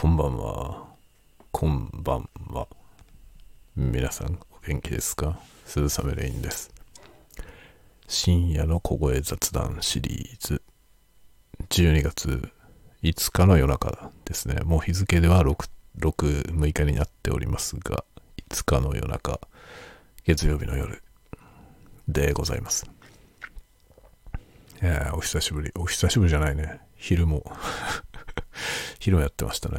こんばんは。こんばんは。皆さん、お元気ですか？鈴雨レインです。深夜の小声雑談シリーズ。12月5日の夜中ですね。もう日付では6、6、6日になっておりますが、5日の夜中、月曜日の夜でございます。いやーお久しぶり。お久しぶりじゃないね。昼も。昼もやってましたね。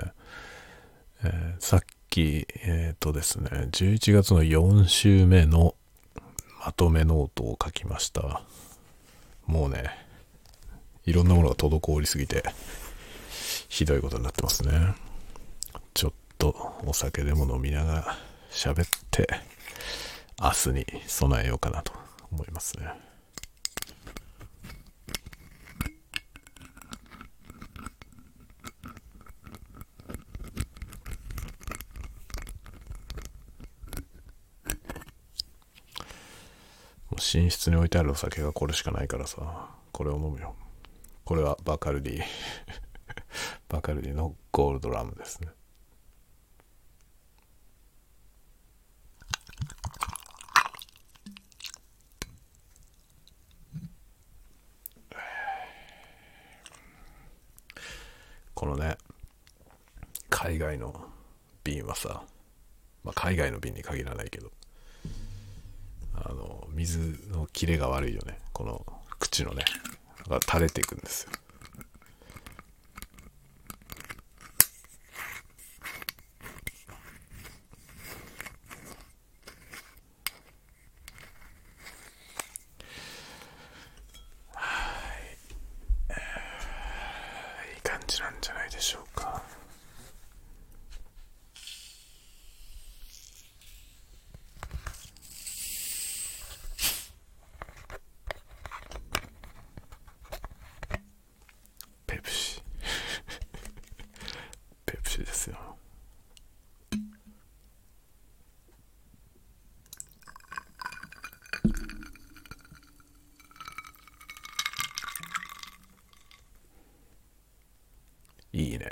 えーさっき、えっ、とですね、11月の4週目のまとめノートを書きました。もうね、いろんなものが滞りすぎて、ひどいことになってますね。ちょっとお酒でも飲みながら喋って、明日に備えようかなと思いますね。寝室に置いてあるお酒がこれしかないからさ、これを飲むよ。これはバカルディ。バカルディのゴールドラムですね。このね、海外の瓶はさ、まあ、海外の瓶に限らないけど、あの水の切れが悪いよね。この口のね。が垂れていくんですよはいいい感じなんじゃないでしょうかペプシペプシですよいいね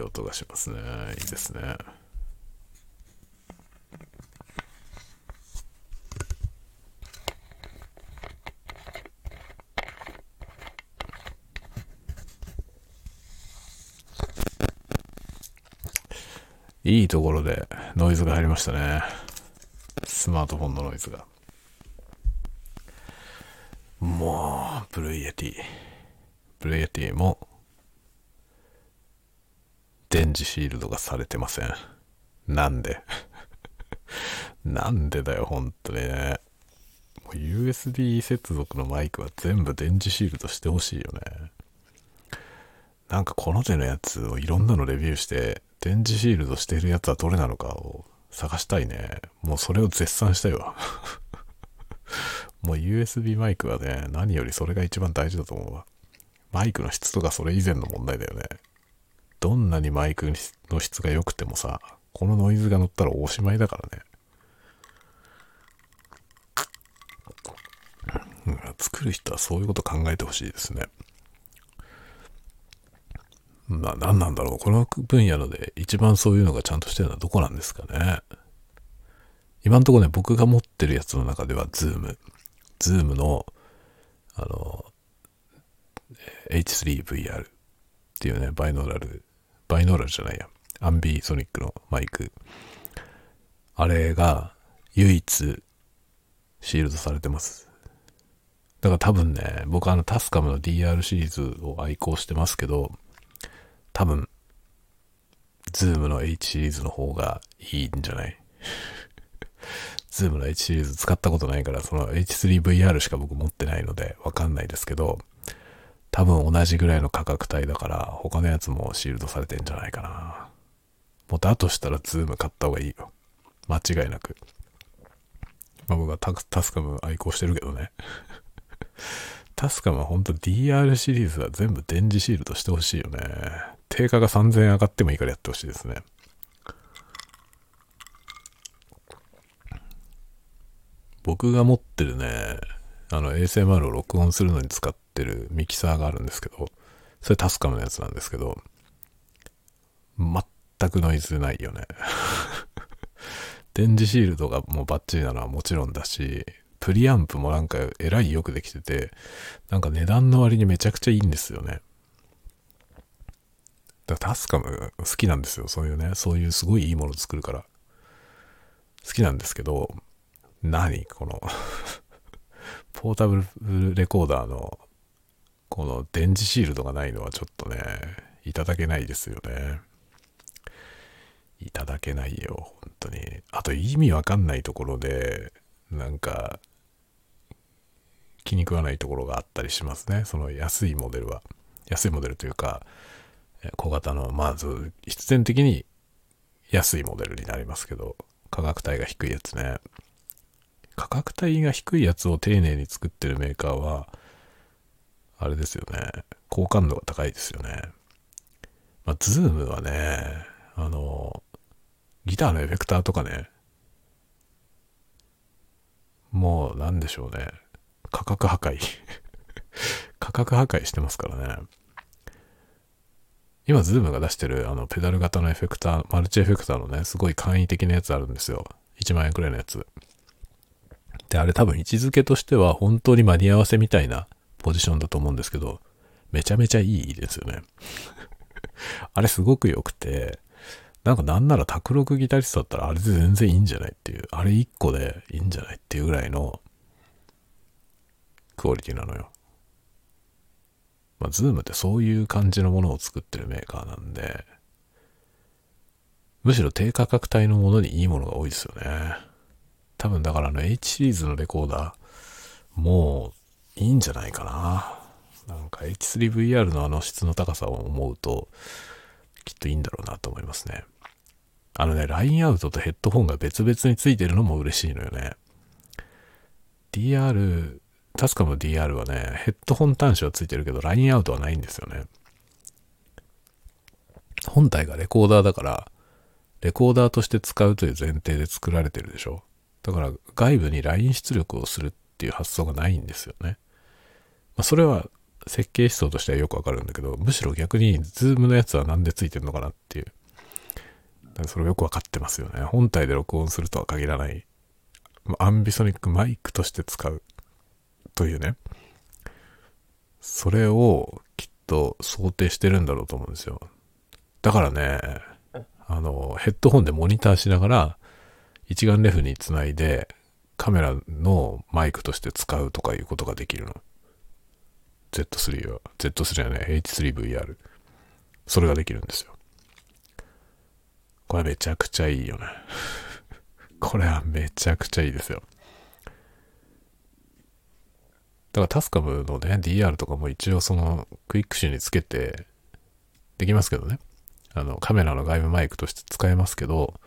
い音がしますねいいですねいいところでノイズが入りましたね。スマートフォンのノイズが。もう、 Blue Yeti。Blue Yeti も、電磁シールドがされてません。なんで？なんでだよ、本当にね。USB 接続のマイクは全部電磁シールドしてほしいよね。なんかこの手のやつをいろんなのレビューして、電磁シールドしてるやつはどれなのかを探したいね。もうそれを絶賛したいわ。もう USB マイクはね、何よりそれが一番大事だと思うわ。マイクの質とかそれ以前の問題だよね。どんなにマイクの質が良くてもさ、このノイズが乗ったらおしまいだからね。うん作る人はそういうこと考えてほしいですね。まあ何なんだろう。この分野ので一番そういうのがちゃんとしてるのはどこなんですかね。今のところね、僕が持ってるやつの中ではズーム。ズームの、あの、H3VR っていうね、バイノーラル、バイノーラルじゃないや。アンビソニックのマイク。あれが唯一シールドされてます。だから多分ね、僕あのタスカムの DR シリーズを愛好してますけど、多分、ズームの H シリーズの方がいいんじゃない？ズームの H シリーズ使ったことないから、その H3VR しか僕持ってないのでわかんないですけど、多分同じぐらいの価格帯だから、他のやつもシールドされてんじゃないかな。もうだとしたらズーム買った方がいいよ。間違いなく。まあ僕はタタスカム愛好してるけどね。タスカムは本当 DR シリーズは全部電磁シールドしてほしいよね。定価が3000円上がってもいいからやってほしいですね。僕が持ってるね、あの ASMR を録音するのに使ってるミキサーがあるんですけど、それタスカムのやつなんですけど、全くノイズないよね。電磁シールドがもうバッチリなのはもちろんだし、プリアンプもなんかえらいよくできてて、なんか値段の割にめちゃくちゃいいんですよね。だからタスカム好きなんですよ。そういうね、そういうすごいいいもの作るから。好きなんですけど、何この ポータブルレコーダーの、この電磁シールドがないのはちょっとね、いただけないですよね。いただけないよ、本当に。あと意味わかんないところで、なんか、気に食わないところがあったりしますね。その安いモデルは。安いモデルというか、小型の、まず、必然的に安いモデルになりますけど、価格帯が低いやつね。価格帯が低いやつを丁寧に作ってるメーカーは、あれですよね。好感度が高いですよね。まあ、ズームはね、あの、ギターのエフェクターとかね、もうなんでしょうね。価格破壊 価格破壊してますからね。今、ズームが出してるあのペダル型のエフェクター、マルチエフェクターのね、すごい簡易的なやつあるんですよ。1万円くらいのやつ。で、あれ多分位置づけとしては本当に間に合わせみたいなポジションだと思うんですけど、めちゃめちゃいいですよね。あれすごく良くて、なんかなんなら卓録ギタリストだったらあれで全然いいんじゃないっていう、あれ1個でいいんじゃないっていうぐらいのクオリティなのよ。まあ、ズームってそういう感じのものを作ってるメーカーなんで、むしろ低価格帯のものにいいものが多いですよね。多分だからあの H シリーズのレコーダー、もういいんじゃないかな。なんか H3VR のあの質の高さを思うと、きっといいんだろうなと思いますね。あのね、ラインアウトとヘッドホンが別々についてるのも嬉しいのよね。DR、タスカムの DR はね、ヘッドホン端子はついてるけど、ラインアウトはないんですよね。本体がレコーダーだから、レコーダーとして使うという前提で作られてるでしょ。だから外部にライン出力をするっていう発想がないんですよね。まあ、それは設計思想としてはよくわかるんだけど、むしろ逆に、ズームのやつはなんでついてんのかなっていう。それよくわかってますよね。本体で録音するとは限らない。アンビソニックマイクとして使うというね。それをきっと想定してるんだろうと思うんですよ。だからね、あの、ヘッドホンでモニターしながら、一眼レフにつないでカメラのマイクとして使うとかいうことができるの？Z3 は、Z3 じゃない、H3VR。それができるんですよ。これめちゃくちゃいいよね。これはめちゃくちゃいいですよ。だからタスカムのね、DR とかも一応そのクイックシュにつけてできますけどね。あの、カメラの外部マイクとして使えますけど、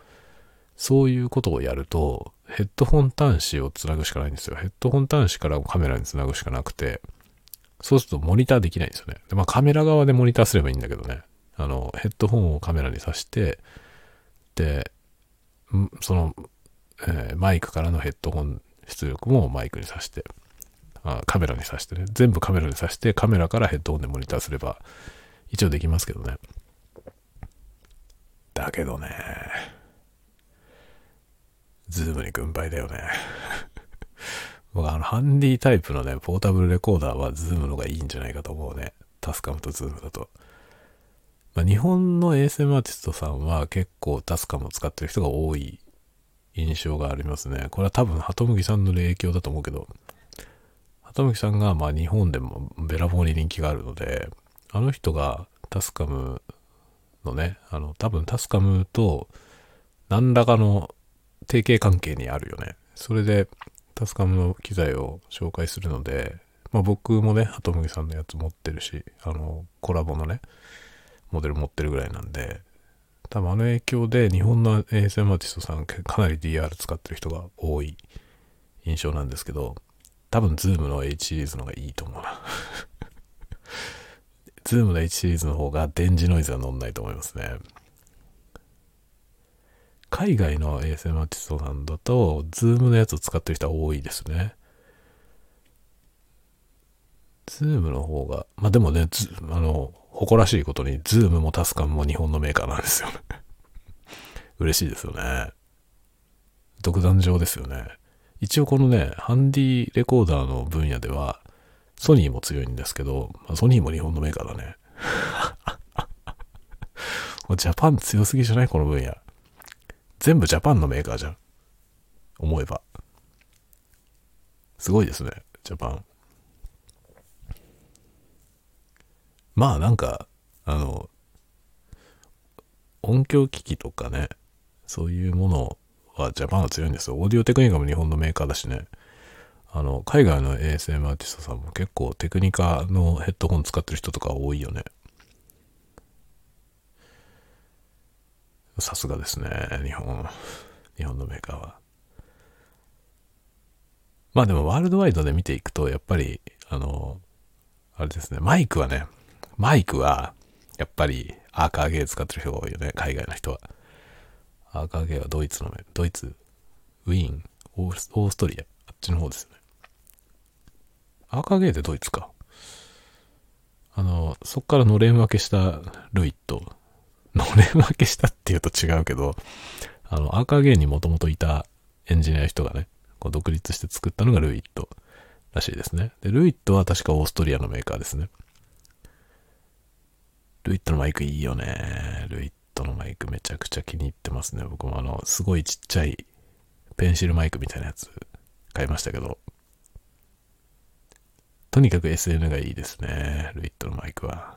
そういうことをやると、ヘッドホン端子をつなぐしかないんですよ。ヘッドホン端子からカメラにつなぐしかなくて、そうするとモニターできないんですよね。でまあカメラ側でモニターすればいいんだけどね。あの、ヘッドホンをカメラに挿して、で、その、えー、マイクからのヘッドホン出力もマイクに挿して、あカメラに挿してね。全部カメラに挿して、カメラからヘッドホンでモニターすれば、一応できますけどね。だけどね、ズームに軍配だよね。僕あの、ハンディタイプのね、ポータブルレコーダーはズームの方がいいんじゃないかと思うね。タスカムとズームだと。まあ、日本の ASM アーティストさんは結構タスカムを使ってる人が多い印象がありますね。これは多分、ハトムギさんの影響だと思うけど、ハトムギさんがまあ日本でもべらぼうに人気があるので、あの人がタスカムのね、あの、多分タスカムと何らかの提携関係にあるよね。それで、タスカムの機材を紹介するので、まあ、僕もね、ハトムギさんのやつ持ってるし、あの、コラボのね、モデル持ってるぐらいなんで、多分あの影響で日本の ASM アーティストさんかなり DR 使ってる人が多い印象なんですけど、多分ズームの H シリーズの方がいいと思うな。ズームの H シリーズの方が電磁ノイズが乗んないと思いますね。海外の ASM アーティストさんだと、ズームのやつを使ってる人は多いですね。ズームの方が、まあでもね、あの、誇らしいことに、ズームもタスカムも日本のメーカーなんですよね。嬉しいですよね。独壇場ですよね。一応このね、ハンディレコーダーの分野では、ソニーも強いんですけど、まあ、ソニーも日本のメーカーだね。ジャパン強すぎじゃない？この分野。全部ジャパンのメーカーじゃん。思えば。すごいですね、ジャパン。まあなんか、あの、音響機器とかね、そういうものはジャパンは強いんですよ。オーディオテクニカも日本のメーカーだしね。あの、海外の ASM アーティストさんも結構テクニカのヘッドホン使ってる人とか多いよね。さすがですね、日本、日本のメーカーは。まあでもワールドワイドで見ていくと、やっぱり、あの、あれですね、マイクはね、マイクは、やっぱりアーカーゲー使ってる人が多いよね、海外の人は。アーカーゲーはドイツの、ドイツ、ウィーン、オーストリア、あっちの方ですよね。アーカーゲーってドイツか。あの、そっからのれん分けしたルイット。のれん分けしたっていうと違うけど、あの、アーカーゲーにもともといたエンジニアの人がね、こう独立して作ったのがルイットらしいですね。で、ルイットは確かオーストリアのメーカーですね。ルイットのマイクいいよね。ルイットのマイクめちゃくちゃ気に入ってますね。僕もあの、すごいちっちゃいペンシルマイクみたいなやつ買いましたけど、とにかく SN がいいですね。 Lewitt のマイクは。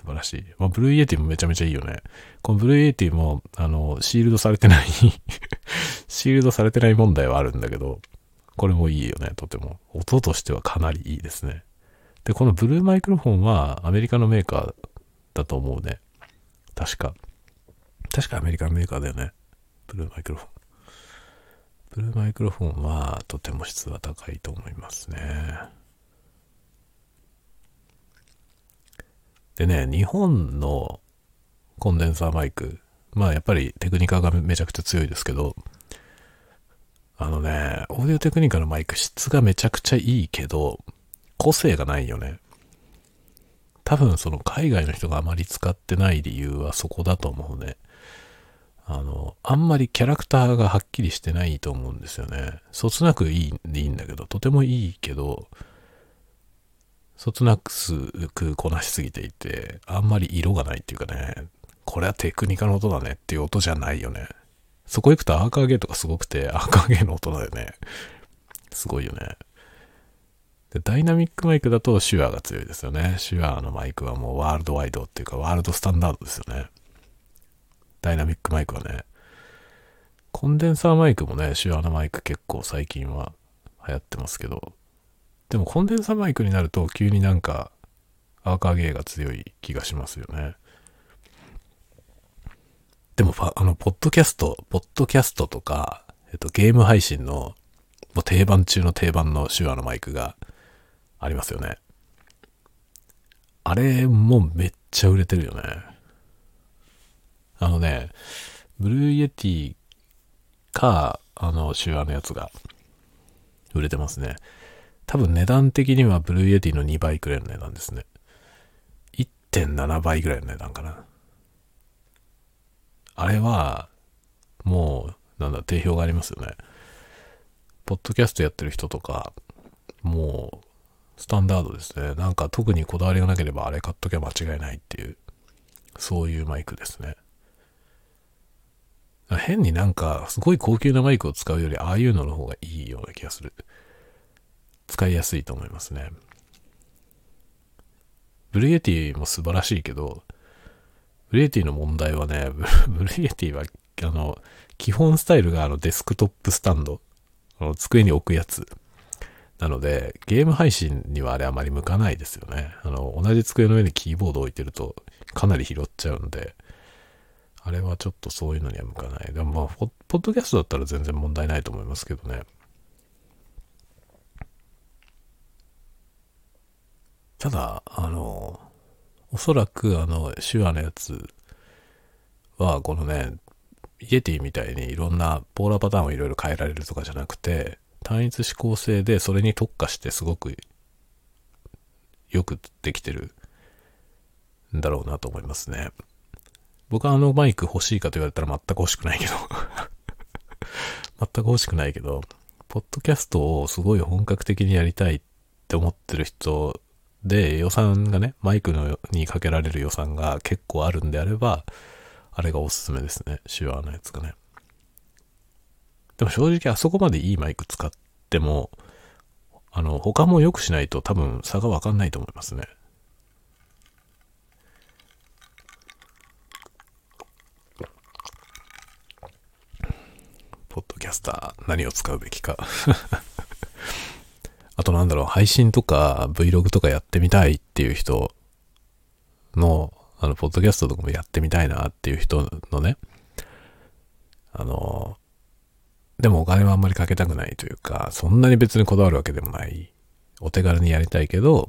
素晴らしい。まあ、 Blue Yeti もめちゃめちゃいいよね。この Blue Yeti も、あの、シールドされてない シールドされてない問題はあるんだけど、これもいいよね、とても。音としてはかなりいいですね。で、この Blue Microphone はアメリカのメーカーだと思うね。確か。確かアメリカのメーカーだよね。 Blue Microphone。ブルーマイクロフォンはとても質は高いと思いますね。でね、日本のコンデンサーマイク、まあやっぱりテクニカがめちゃくちゃ強いですけど、あのね、オーディオテクニカのマイク質がめちゃくちゃいいけど、個性がないよね。多分その海外の人があまり使ってない理由はそこだと思うね。あの、あんまりキャラクターがはっきりしてないと思うんですよね。そつなくいいいいんだけど、とてもいいけど、そつなくこなしすぎていて、あんまり色がないっていうかね、これはテクニカの音だねっていう音じゃないよね。そこ行くとアーカーゲーとかすごくて、アーカーゲーの音だよね。すごいよね。で、ダイナミックマイクだとシュアが強いですよね。シュアーのマイクはもうワールドワイドっていうかワールドスタンダードですよね。ダイナミックマイクはね。コンデンサーマイクもね、シュアのマイク結構最近は流行ってますけど、でもコンデンサマイクになると急になんかアーカーゲーが強い気がしますよね。でも、あの、ポッドキャスト、ポッドキャストとか、えっと、ゲーム配信の、もう定番中の定番の手話のマイクがありますよね。あれもめっちゃ売れてるよね。あのね、 Blue Yeti か、あの、 Shure のやつが売れてますね。多分値段的には Blue Yeti の2倍くらいの値段ですね。1.7倍ぐらいの値段かな。あれは、もう、なんだ、定評がありますよね。ポッドキャストやってる人とか、もう、スタンダードですね。なんか特にこだわりがなければあれ買っときゃ間違いないっていう、そういうマイクですね。変になんか、すごい高級なマイクを使うより、ああいうのの方がいいような気がする。使いやすいと思いますね。ブルーエティも素晴らしいけど、ブルーエティの問題はね、ブルーエティは、あの、基本スタイルがあのデスクトップスタンド、あの机に置くやつ。なので、ゲーム配信にはあれあまり向かないですよね。あの、同じ机の上にキーボード置いてるとかなり拾っちゃうんで、あれはちょっとそういうのには向かない。でもまあ、ポッドキャストだったら全然問題ないと思いますけどね。ただ、あの、おそらくあの、手話のやつは、このね、イエティみたいにいろんなポーラーパターンをいろいろ変えられるとかじゃなくて、単一指向性でそれに特化してすごくよくできてるんだろうなと思いますね。僕はあのマイク欲しいかと言われたら全く欲しくないけど 全く欲しくないけど、ポッドキャストをすごい本格的にやりたいって思ってる人で予算がね、マイクのにかけられる予算が結構あるんであれば、あれがおすすめですね。手話のやつがね。でも正直あそこまでいいマイク使っても、あの、他も良くしないと多分差がわかんないと思いますね。ポッドキャスター何を使うべきか あとなんだろう、配信とか Vlog とかやってみたいっていう人の、あの、ポッドキャストとかもやってみたいなっていう人のね、あの、でもお金はあんまりかけたくないというか、そんなに別にこだわるわけでもない。お手軽にやりたいけど、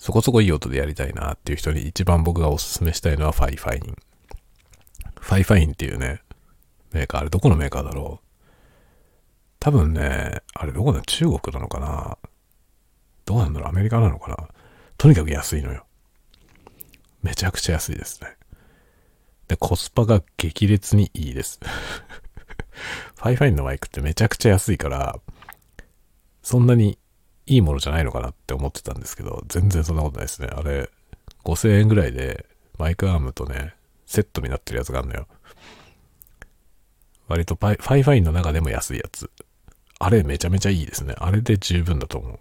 そこそこいい音でやりたいなっていう人に一番僕がおすすめしたいのはファイファイン。ファイファインっていうね、メーカー、あれどこのメーカーだろう？多分ね、あれどこだ中国なのかな？どうなんだろうアメリカなのかな？とにかく安いのよ。めちゃくちゃ安いですね。で、コスパが激烈にいいです。Fifine のマイクってめちゃくちゃ安いから、そんなにいいものじゃないのかなって思ってたんですけど、全然そんなことないですね。あれ、5000円ぐらいでマイクアームとね、セットになってるやつがあるのよ。割と Fifine の中でも安いやつ。あれめちゃめちゃいいですね。あれで十分だと思う。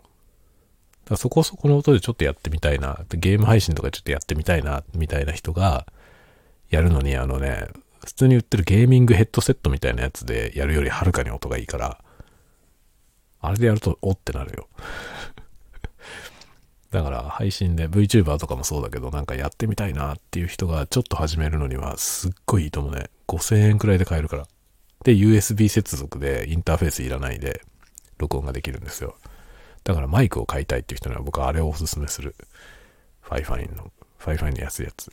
だそこそこの音でちょっとやってみたいな。ゲーム配信とかちょっとやってみたいな、みたいな人がやるのに、あのね、普通に売ってるゲーミングヘッドセットみたいなやつでやるよりはるかに音がいいから、あれでやると、おってなるよ。だから配信で VTuber とかもそうだけどなんかやってみたいなっていう人がちょっと始めるのにはすっごいいいと思うね。5000円くらいで買えるから。で、USB 接続でインターフェースいらないで録音ができるんですよ。だからマイクを買いたいっていう人には僕はあれをおすすめする。ファイファインの、ファイファインの安いやつ。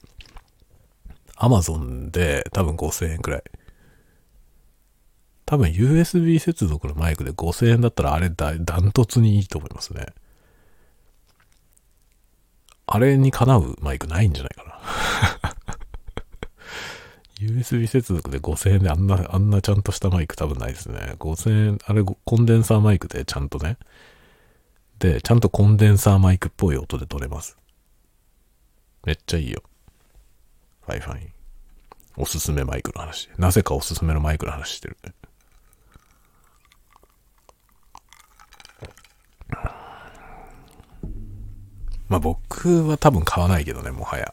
アマゾンで多分5000円くらい。多分 USB 接続のマイクで5000円だったらあれダントツにいいと思いますね。あれにかなうマイクないんじゃないかな。USB 接続で5000円であんな、あんなちゃんとしたマイク多分ないですね。5000円、あれコンデンサーマイクでちゃんとね。で、ちゃんとコンデンサーマイクっぽい音で撮れます。めっちゃいいよ。 Fifine。おすすめマイクの話。なぜかおすすめのマイクの話してる。まあ僕は多分買わないけどね、もはや。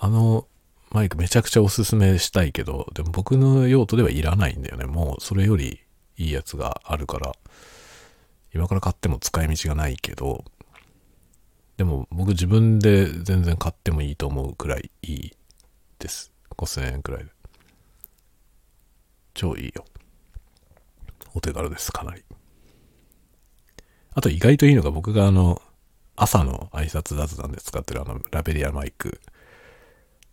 あの、マイクめちゃくちゃおすすめしたいけど、でも僕の用途ではいらないんだよね。もうそれよりいいやつがあるから、今から買っても使い道がないけど、でも僕自分で全然買ってもいいと思うくらいいいです。5000円くらいで。超いいよ。お手軽です、かなり。あと意外といいのが僕があの、朝の挨拶雑談で使ってるあのラベリアマイク。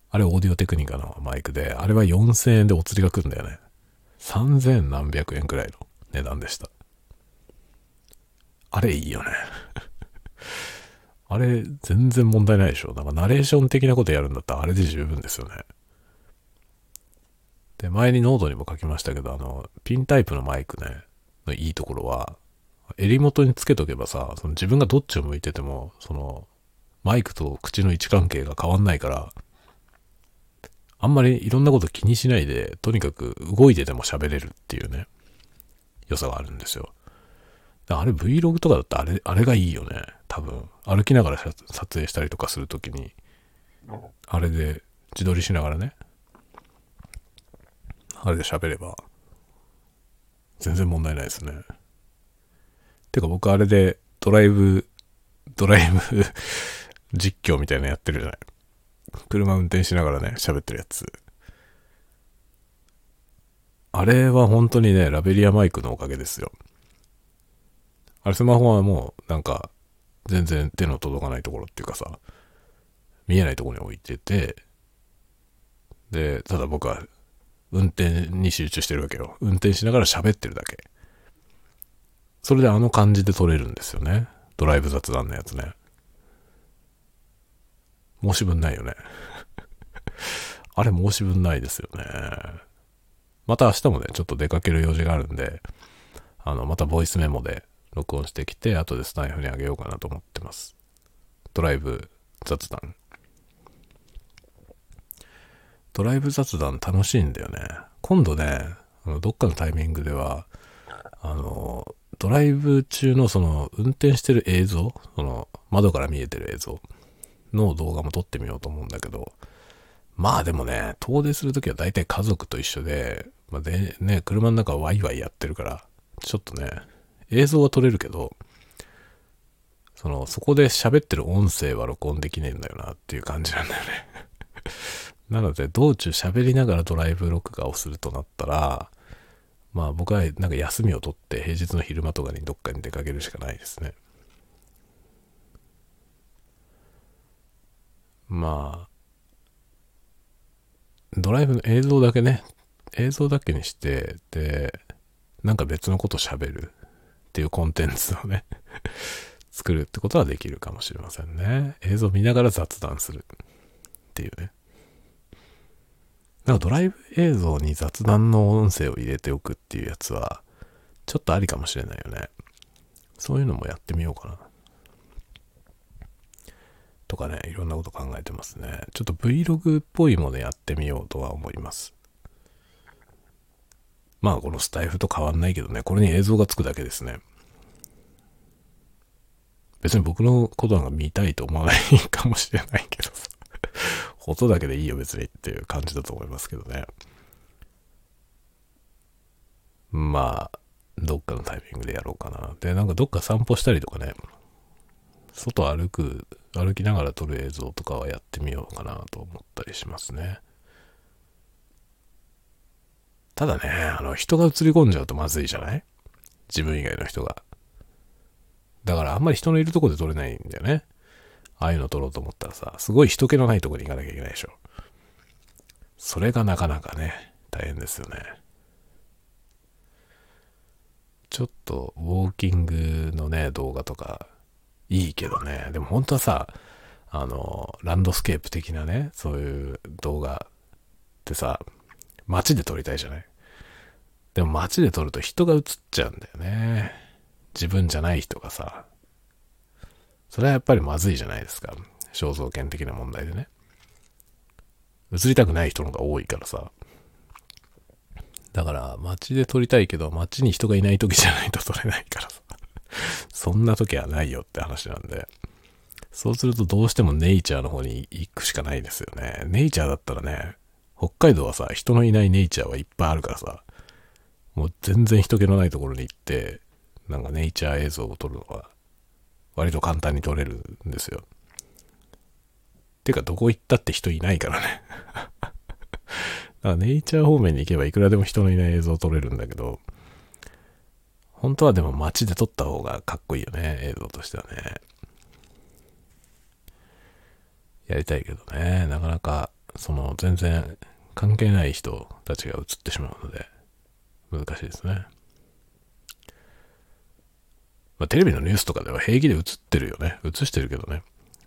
あれオーディオテクニカのマイクで、あれは4000円でお釣りが来るんだよね。3000何百円くらいの値段でした。あれいいよね。あれ全然問題ないでしょ。なんかナレーション的なことやるんだったらあれで十分ですよね。で、前にノートにも書きましたけど、あの、ピンタイプのマイクね、のいいところは、襟元につけとけばさ、その自分がどっちを向いてても、その、マイクと口の位置関係が変わんないから、あんまりいろんなこと気にしないで、とにかく動いてても喋れるっていうね、良さがあるんですよ。あれ Vlog とかだったらあれ、あれがいいよね。多分。歩きながら撮影したりとかするときに、あれで自撮りしながらね、あれで喋れば、全然問題ないですね。てか僕あれでドライブ、ドライブ 実況みたいなのやってるじゃない。車運転しながらね、喋ってるやつ。あれは本当にね、ラベリアマイクのおかげですよ。あれスマホはもうなんか全然手の届かないところっていうかさ、見えないところに置いてて、で、ただ僕は運転に集中してるわけよ。運転しながら喋ってるだけ。それであの感じで撮れるんですよね。ドライブ雑談のやつね。申し分ないよね。あれ申し分ないですよね。また明日もね、ちょっと出かける用事があるんで、あの、またボイスメモで録音してきて、後でスタイフにあげようかなと思ってます。ドライブ雑談。ドライブ雑談楽しいんだよね。今度ね、どっかのタイミングでは、あの、ドライブ中のその運転してる映像、その窓から見えてる映像の動画も撮ってみようと思うんだけど、まあでもね、遠出するときは大体家族と一緒で、まあ、でね、車の中ワイワイやってるから、ちょっとね、映像は撮れるけど、その、そこで喋ってる音声は録音できねえんだよなっていう感じなんだよね なので、道中喋りながらドライブ録画をするとなったら、まあ僕はなんか休みを取って平日の昼間とかにどっかに出かけるしかないですね。まあ、ドライブの映像だけね、映像だけにして、で、なんか別のこと喋るっていうコンテンツをね 作るってことはできるかもしれませんね。映像見ながら雑談するっていうね。なんかドライブ映像に雑談の音声を入れておくっていうやつは、ちょっとありかもしれないよね。そういうのもやってみようかな。とかね、いろんなこと考えてますね。ちょっと Vlog っぽいものやってみようとは思います。まあこのスタイフと変わんないけどね、これに映像がつくだけですね。別に僕のことなんか見たいと思わないかもしれないけどさ。音だけでいいよ別にっていう感じだと思いますけどね。まあ、どっかのタイミングでやろうかな。で、なんかどっか散歩したりとかね、外歩く、歩きながら撮る映像とかはやってみようかなと思ったりしますね。ただね、あの、人が映り込んじゃうとまずいじゃない？自分以外の人が。だからあんまり人のいるとこで撮れないんだよね。ああいうの撮ろうと思ったらさ、すごい人気のないとこに行かなきゃいけないでしょ。それがなかなかね、大変ですよね。ちょっとウォーキングのね、動画とかいいけどね。でも本当はさ、あの、ランドスケープ的なね、そういう動画ってさ、街で撮りたいじゃない？でも街で撮ると人が映っちゃうんだよね。自分じゃない人がさ。それはやっぱりまずいじゃないですか。肖像権的な問題でね。映りたくない人の方が多いからさ。だから街で撮りたいけど街に人がいない時じゃないと撮れないからさ。そんな時はないよって話なんで。そうするとどうしてもネイチャーの方に行くしかないですよね。ネイチャーだったらね、北海道はさ、人のいないネイチャーはいっぱいあるからさ、もう全然人気のないところに行って、なんかネイチャー映像を撮るのは、割と簡単に撮れるんですよ。てか、どこ行ったって人いないからね だからネイチャー方面に行けばいくらでも人のいない映像を撮れるんだけど、本当はでも街で撮った方がかっこいいよね、映像としてはね。やりたいけどね、なかなか、その全然関係ない人たちが映ってしまうので、難しいですね。まあ、テレビのニュースとかでは平気で映ってるよね。映してるけどね。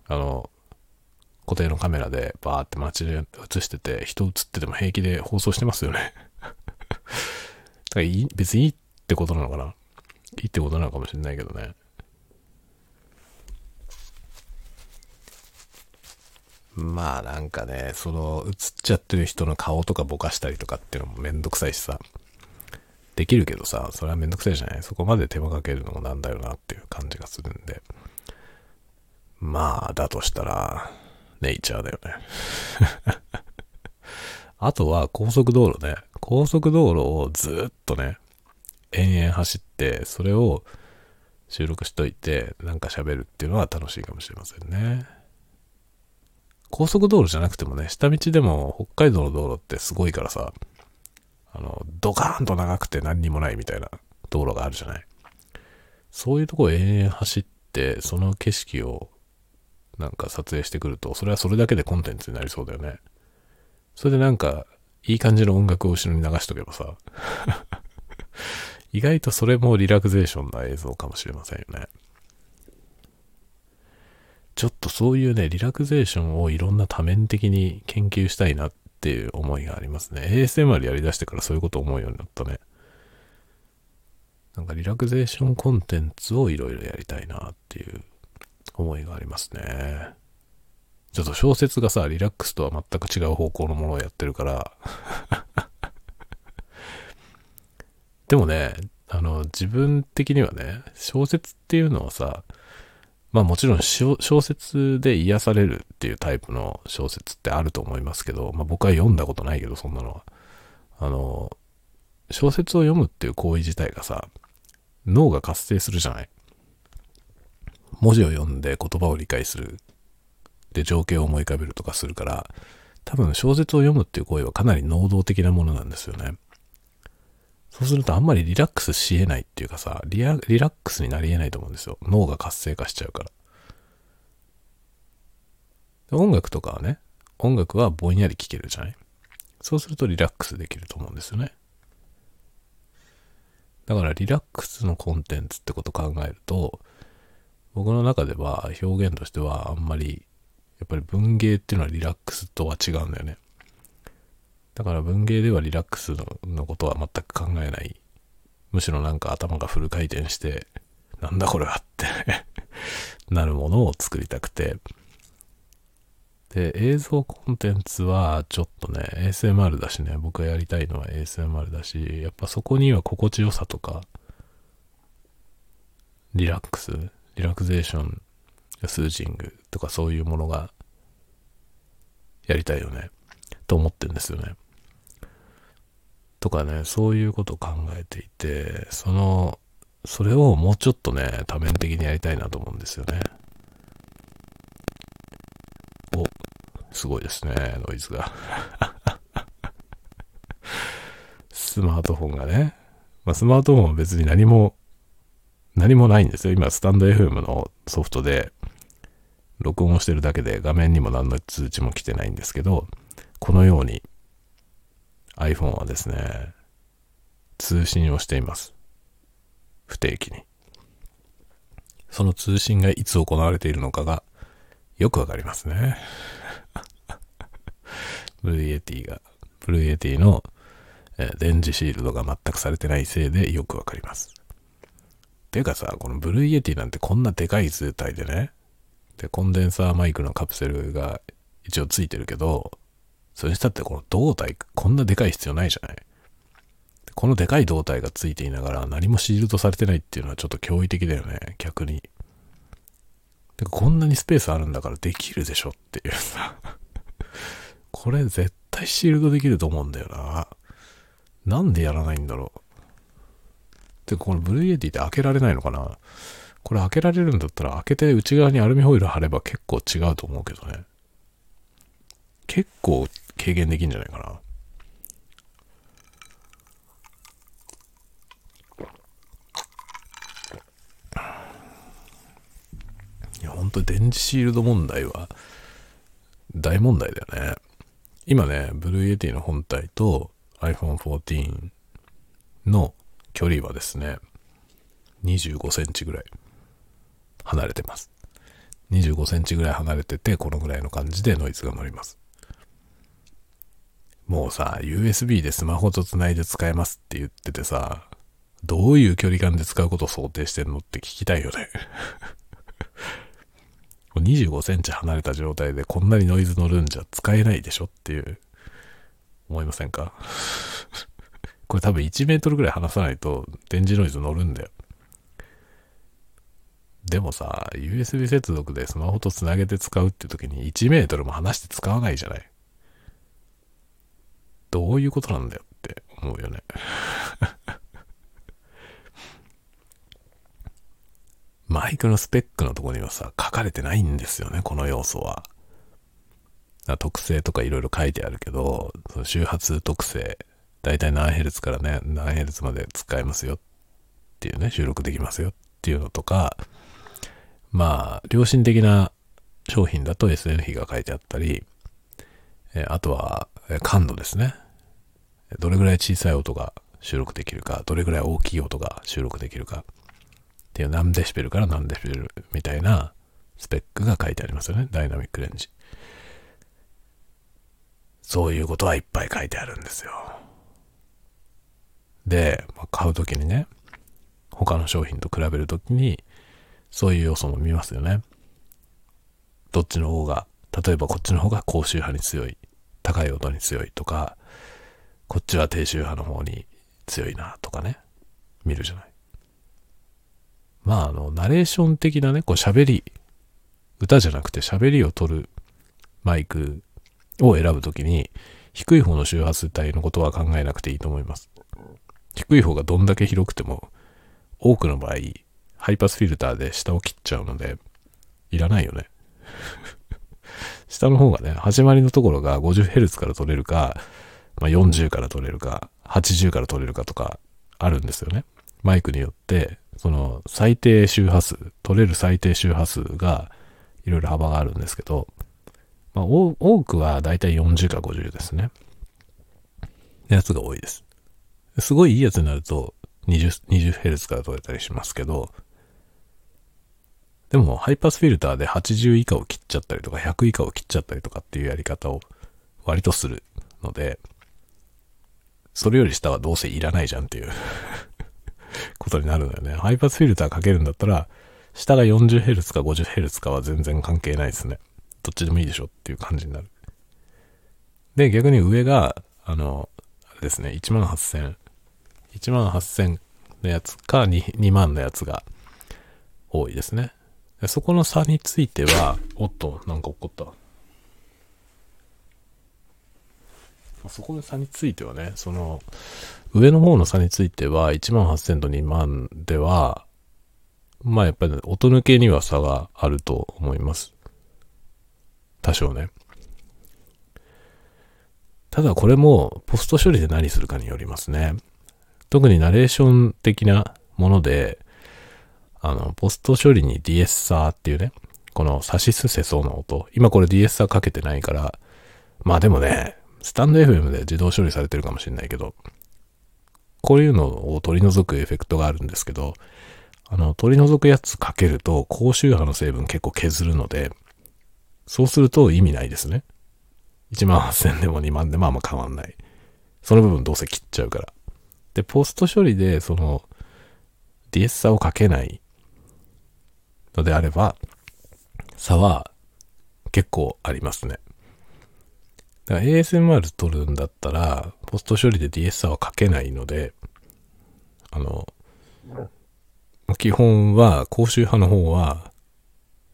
あの、固定のカメラでバーって街で映してて、人映ってても平気で放送してますよね。だから別にいいってことなのかないいってことなのかもしれないけどね。まあなんかね、その映っちゃってる人の顔とかぼかしたりとかっていうのもめんどくさいしさ。できるけどさ、それはめんどくさいじゃない？そこまで手間かけるのもなんだよなっていう感じがするんで。まあ、だとしたら、ネイチャーだよね。あとは高速道路ね。高速道路をずっとね、延々走って、それを収録しといて、なんか喋るっていうのは楽しいかもしれませんね。高速道路じゃなくてもね、下道でも北海道の道路ってすごいからさ、あの、ドカーンと長くて何にもないみたいな道路があるじゃない。そういうとこを延々走って、その景色をなんか撮影してくると、それはそれだけでコンテンツになりそうだよね。それでなんか、いい感じの音楽を後ろに流しとけばさ、意外とそれもリラクゼーションな映像かもしれませんよね。ちょっとそういうね、リラクゼーションをいろんな多面的に研究したいなっていう思いがありますね。ASMR やりだしてからそういうこと思うようになったね。なんかリラクゼーションコンテンツをいろいろやりたいなっていう思いがありますね。ちょっと小説がさ、リラックスとは全く違う方向のものをやってるからでもね、あの、自分的にはね、小説っていうのはさ、まあもちろん小説で癒されるっていうタイプの小説ってあると思いますけど、まあ僕は読んだことないけど、そんなのは。あの、小説を読むっていう行為自体がさ、脳が活性するじゃない文字を読んで言葉を理解する。で、情景を思い浮かべるとかするから、多分小説を読むっていう行為はかなり能動的なものなんですよね。そうするとあんまりリラックスし得ないっていうかさ、リラリラックスになり得ないと思うんですよ。脳が活性化しちゃうから。音楽とかはね、音楽はぼんやり聴けるじゃない？そうするとリラックスできると思うんですよね。だからリラックスのコンテンツってこと考えると、僕の中では表現としてはあんまり、やっぱり文芸っていうのはリラックスとは違うんだよね。だから文芸ではリラックスのことは全く考えない。むしろなんか頭がフル回転して、なんだこれはって なるものを作りたくて。で、映像コンテンツはちょっとね、ASMR だしね、僕がやりたいのは ASMR だし、やっぱそこには心地よさとか、リラックス、リラクゼーション、スージングとかそういうものがやりたいよね。と思ってるんですよね。とかね、そういうことを考えていて、その、それをもうちょっとね、多面的にやりたいなと思うんですよね。お、すごいですね、ノイズが。スマートフォンがね。まあ、スマートフォンは別に何も、何もないんですよ。今、スタンド FM のソフトで、録音をしてるだけで画面にも何の通知も来てないんですけど、このように iPhone はですね、通信をしています。不定期に。その通信がいつ行われているのかがよくわかりますね。Blue Yeti が、 Blue Yeti の、電磁シールドが全くされてないせいでよくわかります。ていうかさ、この Blue Yeti なんてこんなでかい図体でね、で、コンデンサーマイクのカプセルが一応ついてるけど、それしたってこの胴体、こんなでかい必要ないじゃないこのでかい胴体がついていながら何もシールドされてないっていうのはちょっと驚異的だよね、逆に。てかこんなにスペースあるんだからできるでしょっていうさ。これ絶対シールドできると思うんだよな。なんでやらないんだろう。てこのブルーエティって開けられないのかなこれ開けられるんだったら開けて内側にアルミホイル貼れば結構違うと思うけどね。結構軽減できるんじゃないかな。いや、本当に電磁シールド問題は大問題だよね。今ね、 Blue Yeti の本体と iPhone 14の距離はですね、25センチぐらい離れてます。25センチぐらい離れてて、このぐらいの感じでノイズが乗ります。もうさ、USB でスマホと繋いで使えますって言っててさ、どういう距離感で使うことを想定してんのって聞きたいよね。25センチ離れた状態でこんなにノイズ乗るんじゃ使えないでしょっていう、思いませんか？これ多分1メートルぐらい離さないと電磁ノイズ乗るんだよ。でもさ、USB 接続でスマホと繋げて使うって時に1メートルも離して使わないじゃない。どういうことなんだよって思うよね マイクのスペックのとこにはさ、書かれてないんですよね、この要素は。特性とかいろいろ書いてあるけど、その周波数特性、だいたい何ヘルツからね、何ヘルツまで使えますよっていうね、収録できますよっていうのとか、まあ、良心的な商品だと SN 比が書いてあったり、えあとは、感度ですね。どれぐらい小さい音が収録できるか、どれぐらい大きい音が収録できるかっていう何デシベルから何デシベルみたいな、スペックが書いてありますよね。ダイナミックレンジ。そういうことはいっぱい書いてあるんですよ。で、まあ、買うときにね、他の商品と比べるときに、そういう要素も見ますよね。どっちの方が、例えばこっちの方が高周波に強い、高い音に強いとか、こっちは低周波の方に強いなとかね、見るじゃない。まあ、あの、ナレーション的なね、こう喋り、歌じゃなくて喋りを取るマイクを選ぶときに、低い方の周波数帯のことは考えなくていいと思います。低い方がどんだけ広くても、多くの場合、ハイパスフィルターで下を切っちゃうので、いらないよね。下の方がね、始まりのところが 50Hz から取れるか、まあ、40から取れるか、80から取れるかとかあるんですよね。マイクによって、その最低周波数、取れる最低周波数がいろいろ幅があるんですけど、まあ、多くはだいたい40か50ですね。やつが多いです。すごいいいやつになると20、20Hz から取れたりしますけど、でもハイパスフィルターで80以下を切っちゃったりとか100以下を切っちゃったりとかっていうやり方を割とするので、それより下はどうせいらないじゃんっていう ことになるのよね。ハイパスフィルターかけるんだったら、下が 40Hz か 50Hz かは全然関係ないですね。どっちでもいいでしょっていう感じになる。で、逆に上が、あの、あれですね、1万8000、1万8000のやつか 2, 2万のやつが多いですね。そこの差については、おっと、なんか起こった。そこの差についてはね、その、上の方の差については、1万8000と2万では、まあやっぱり音抜けには差があると思います。多少ね。ただこれもポスト処理で何するかによりますね。特にナレーション的なもので、あの、ポスト処理にディエッサーっていうね、このサシスセソの音。今これディエッサーかけてないから、まあでもね、スタンド FM で自動処理されてるかもしれないけど、こういうのを取り除くエフェクトがあるんですけど、あの、取り除くやつかけると高周波の成分結構削るので、そうすると意味ないですね。1万8000でも2万でもあんま変わんない。その部分どうせ切っちゃうから。で、ポスト処理でその、ディエッサーをかけないのであれば、差は結構ありますね。だから ASMR 撮るんだったら、ポスト処理でディエッサはかけないので、あの、基本は、高周波の方は、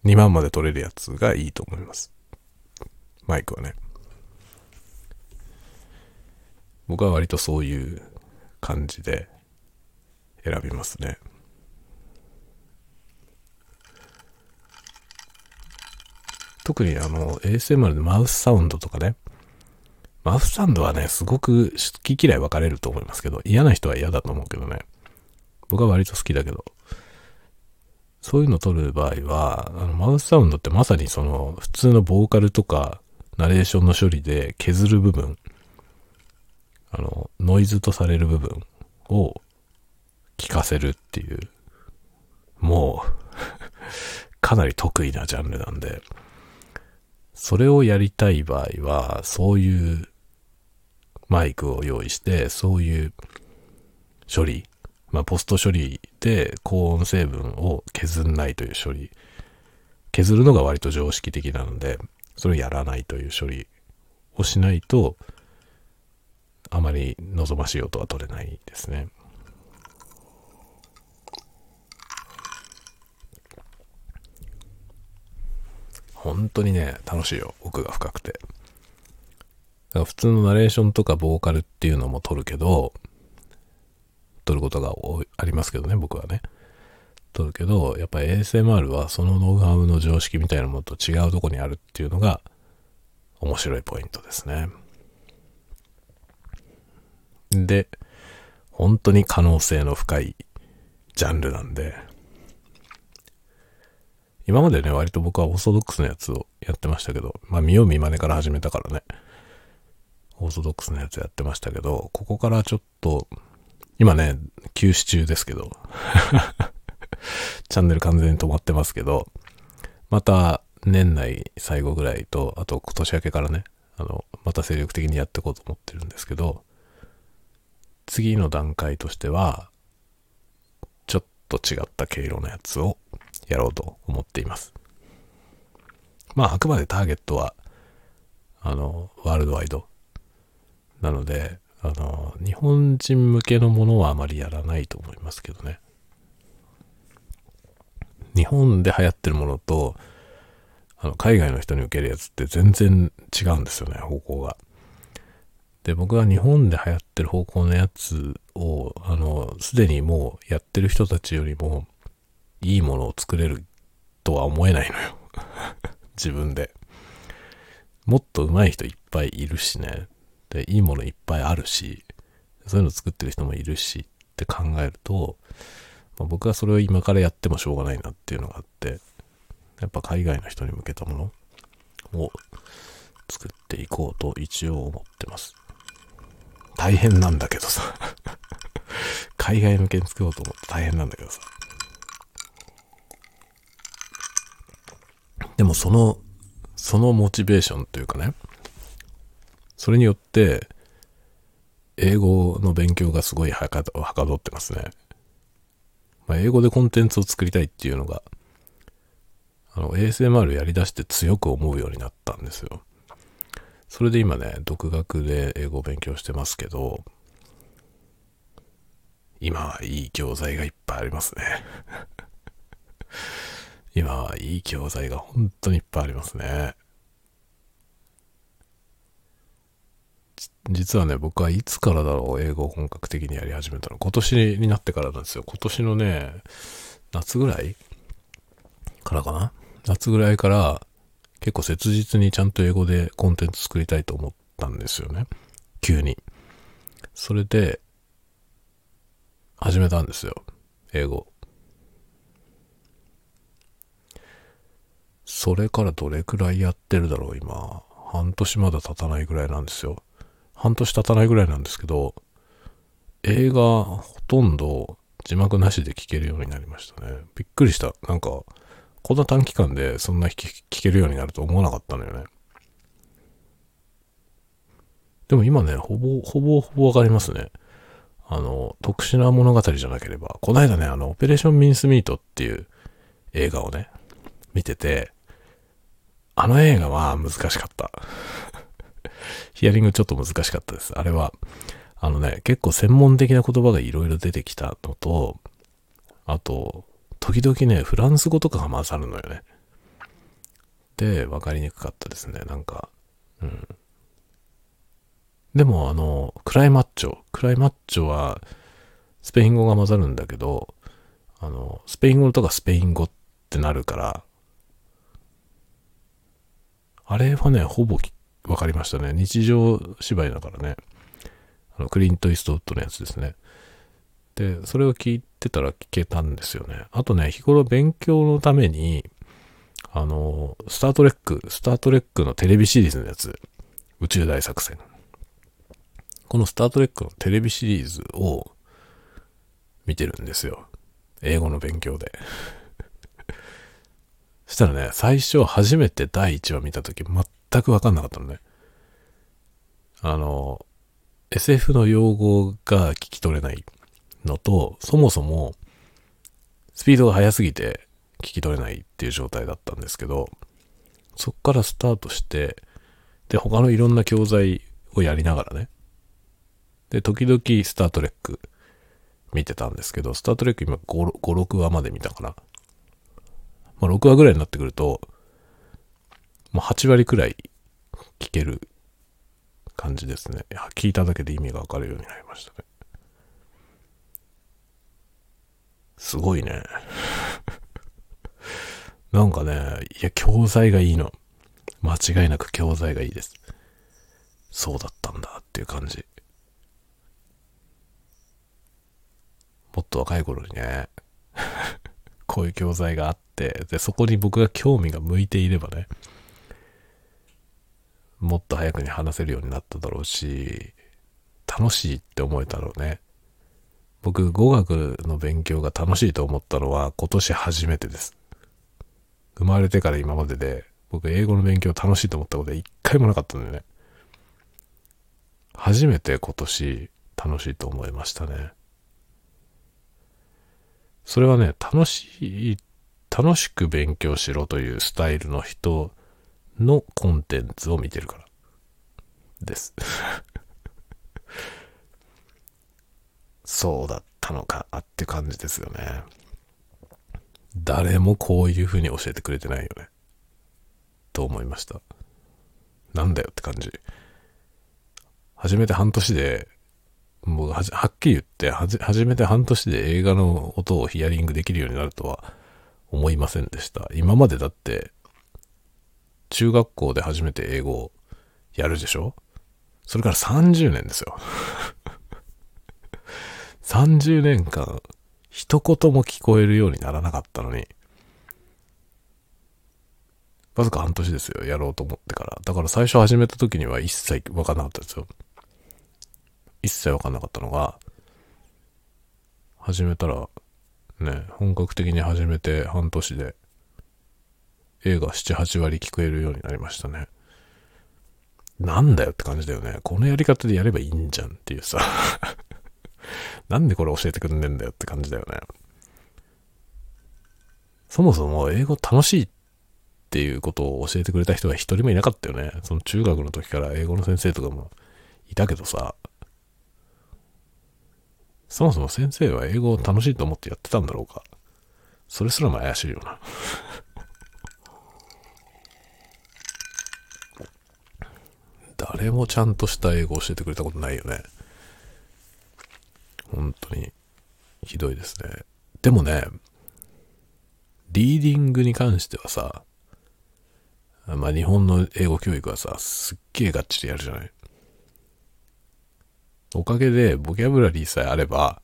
2万まで取れるやつがいいと思います。マイクはね。僕は割とそういう感じで選びますね。特にあの ASMR でマウスサウンドとかね。マウスサウンドはね、すごく好き嫌い分かれると思いますけど、嫌な人は嫌だと思うけどね。僕は割と好きだけど。そういうのを撮る場合は、あのマウスサウンドってまさにその普通のボーカルとかナレーションの処理で削る部分、あの、ノイズとされる部分を聞かせるっていう、もう かなり得意なジャンルなんで、それをやりたい場合は、そういうマイクを用意して、そういう処理、まあ、ポスト処理で高音成分を削んないという処理、削るのが割と常識的なので、それをやらないという処理をしないと、あまり望ましい音は取れないですね。本当にね、楽しいよ。奥が深くて。だから普通のナレーションとかボーカルっていうのも撮るけど、撮ることがありますけどね、僕はね。撮るけど、やっぱり ASMR はそのノウハウの常識みたいなものと違うとこにあるっていうのが面白いポイントですね。で、本当に可能性の深いジャンルなんで、今までね、割と僕はオーソドックスなやつをやってましたけど、まあ見よう見まねから始めたからね、オーソドックスなやつやってましたけど、ここからちょっと、今ね、休止中ですけど、チャンネル完全に止まってますけど、また年内最後ぐらいと、あと今年明けからね、あの、また精力的にやっていこうと思ってるんですけど、次の段階としては、ちょっと違った毛色のやつをやろうと思っています。まあ、あくまでターゲットは、あの、ワールドワイド。なので、あの、日本人向けのものはあまりやらないと思いますけどね。日本で流行ってるものと、あの、海外の人に受けるやつって全然違うんですよね、方向が。で、僕は日本で流行ってる方向のやつを、あの、すでにもうやってる人たちよりも、いいものを作れるとは思えないのよ。自分で。もっと上手い人いっぱいいるしね。で、いいものいっぱいあるし、そういうの作ってる人もいるしって考えると、まあ、僕はそれを今からやってもしょうがないなっていうのがあって、やっぱ海外の人に向けたものを作っていこうと一応思ってます。大変なんだけどさ 海外向けに作ろうと思って大変なんだけどさ。でもその、そのモチベーションというかね、それによって、英語の勉強がすごいはかどってますね。まあ、英語でコンテンツを作りたいっていうのが、あの、ASMR やりだして強く思うようになったんですよ。それで今ね、独学で英語を勉強してますけど、今はいい教材がいっぱいありますね。今はいい教材が本当にいっぱいありますね。実はね、僕はいつからだろう、英語を本格的にやり始めたの。今年になってからなんですよ。今年のね、夏ぐらいからかな夏ぐらいから結構切実にちゃんと英語でコンテンツ作りたいと思ったんですよね。急に。それで、始めたんですよ。英語。それからどれくらいやってるだろう、今。半年まだ経たないぐらいなんですよ。半年経たないぐらいなんですけど、映画ほとんど字幕なしで聞けるようになりましたね。びっくりした。なんか、こんな短期間でそんな聞けるようになると思わなかったのよね。でも今ね、ほぼ、ほぼほぼわかりますね。あの、特殊な物語じゃなければ。この間ね、あの、オペレーションミンスミートっていう映画をね、見てて、あの映画は難しかった。ヒアリングちょっと難しかったです。あれは、あのね、結構専門的な言葉がいろいろ出てきたのと、あと、時々ね、フランス語とかが混ざるのよね。で、わかりにくかったですね。なんか、うん。でも、あの、クライマッチョ。クライマッチョは、スペイン語が混ざるんだけど、あの、スペイン語とかスペイン語ってなるから、あれはね、ほぼ分かりましたね。日常芝居だからね。あの、クリント・イーストウッドのやつですね。で、それを聞いてたら聞けたんですよね。あとね、日頃勉強のために、あの、スタートレック、スタートレックのテレビシリーズのやつ、宇宙大作戦。このスタートレックのテレビシリーズを見てるんですよ。英語の勉強で。したらね、最初初めて第1話見たとき全くわかんなかったのね。あの、SF の用語が聞き取れないのと、そもそもスピードが速すぎて聞き取れないっていう状態だったんですけど、そっからスタートして、で、他のいろんな教材をやりながらね。で、時々スタートレック見てたんですけど、スタートレック今5、5 6話まで見たかな。まあ、6話ぐらいになってくると、もう8割くらい聞ける感じですね。い聞いただけで意味がわかるようになりましたね。すごいね。なんかね、いや、教材がいいの。間違いなく教材がいいです。そうだったんだっていう感じ。もっと若い頃にね、こういう教材があって、で、そこに僕が興味が向いていればね、もっと早くに話せるようになっただろうし、楽しいって思えたろうね。僕、語学の勉強が楽しいと思ったのは今年初めてです。生まれてから今までで、僕英語の勉強楽しいと思ったことは一回もなかったんだよね。初めて今年楽しいと思いましたね。それはね、楽しい、楽しく勉強しろというスタイルの人のコンテンツを見てるからです。そうだったのかって感じですよね。誰もこういう風に教えてくれてないよね。と思いました。なんだよって感じ。初めて半年で、もうははっきり言ってはじ、初めて半年で映画の音をヒアリングできるようになるとは思いませんでした。今までだって、中学校で初めて英語をやるでしょ？それから30年ですよ。30年間、一言も聞こえるようにならなかったのに、わずか半年ですよ、やろうと思ってから。だから最初始めた時には一切わかんなかったですよ。一切わかんなかったのが、始めたら、ね、本格的に始めて半年で、映画7、8割聞こえるようになりましたね。なんだよって感じだよね。このやり方でやればいいんじゃんっていうさ なんでこれ教えてくんねえんだよって感じだよね。そもそも英語楽しいっていうことを教えてくれた人が一人もいなかったよね。その中学の時から英語の先生とかもいたけどさ、そもそも先生は英語を楽しいと思ってやってたんだろうか。それすらも怪しいよな。誰もちゃんとした英語を教えてくれたことないよね。本当にひどいですね。でもね、リーディングに関してはさ、まあ日本の英語教育はさ、すっげえがっちりやるじゃない。おかげでボキャブラリーさえあれば、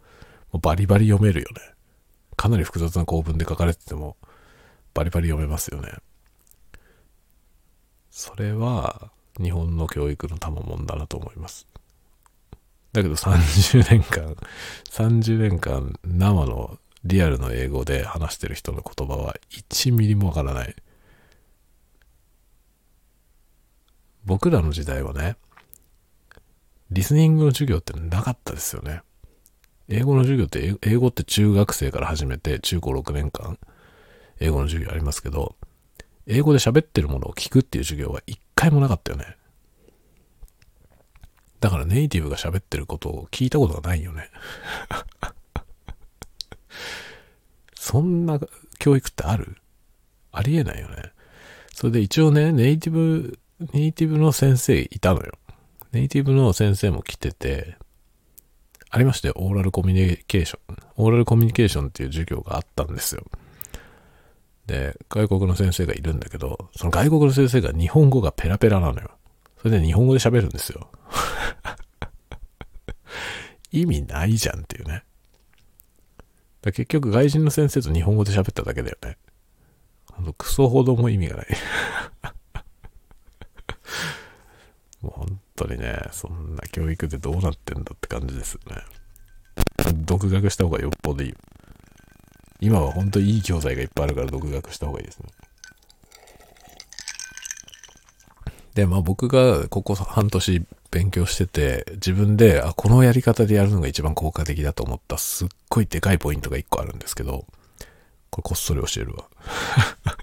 もうバリバリ読めるよね。かなり複雑な構文で書かれてても、バリバリ読めますよね。それは、日本の教育の賜物だなと思います。だけど30年間、30年間生のリアルの英語で話してる人の言葉は1ミリもわからない。僕らの時代はね、リスニングの授業ってなかったですよね。英語の授業って英語って中学生から始めて中高6年間英語の授業ありますけど、英語で喋ってるものを聞くっていう授業は一回もなかったよね。だからネイティブが喋ってることを聞いたことがないよね。そんな教育ってある？ありえないよね。それで一応ね、ネイティブ、ネイティブの先生いたのよ。ネイティブの先生も来てて、ありましてオーラルコミュニケーション。オーラルコミュニケーションっていう授業があったんですよ。で、外国の先生がいるんだけど、その外国の先生が日本語がペラペラなのよ。それで日本語で喋るんですよ。意味ないじゃんっていうね。だ結局外人の先生と日本語で喋っただけだよね。あの、クソほども意味がない もう本当にね、そんな教育でどうなってんだって感じですよね。独学した方がよっぽどいい。今は本当にいい教材がいっぱいあるから独学した方がいいですね。で、まあ僕がここ半年勉強してて、自分で、あ、このやり方でやるのが一番効果的だと思ったすっごいでかいポイントが一個あるんですけど、これこっそり教えるわ。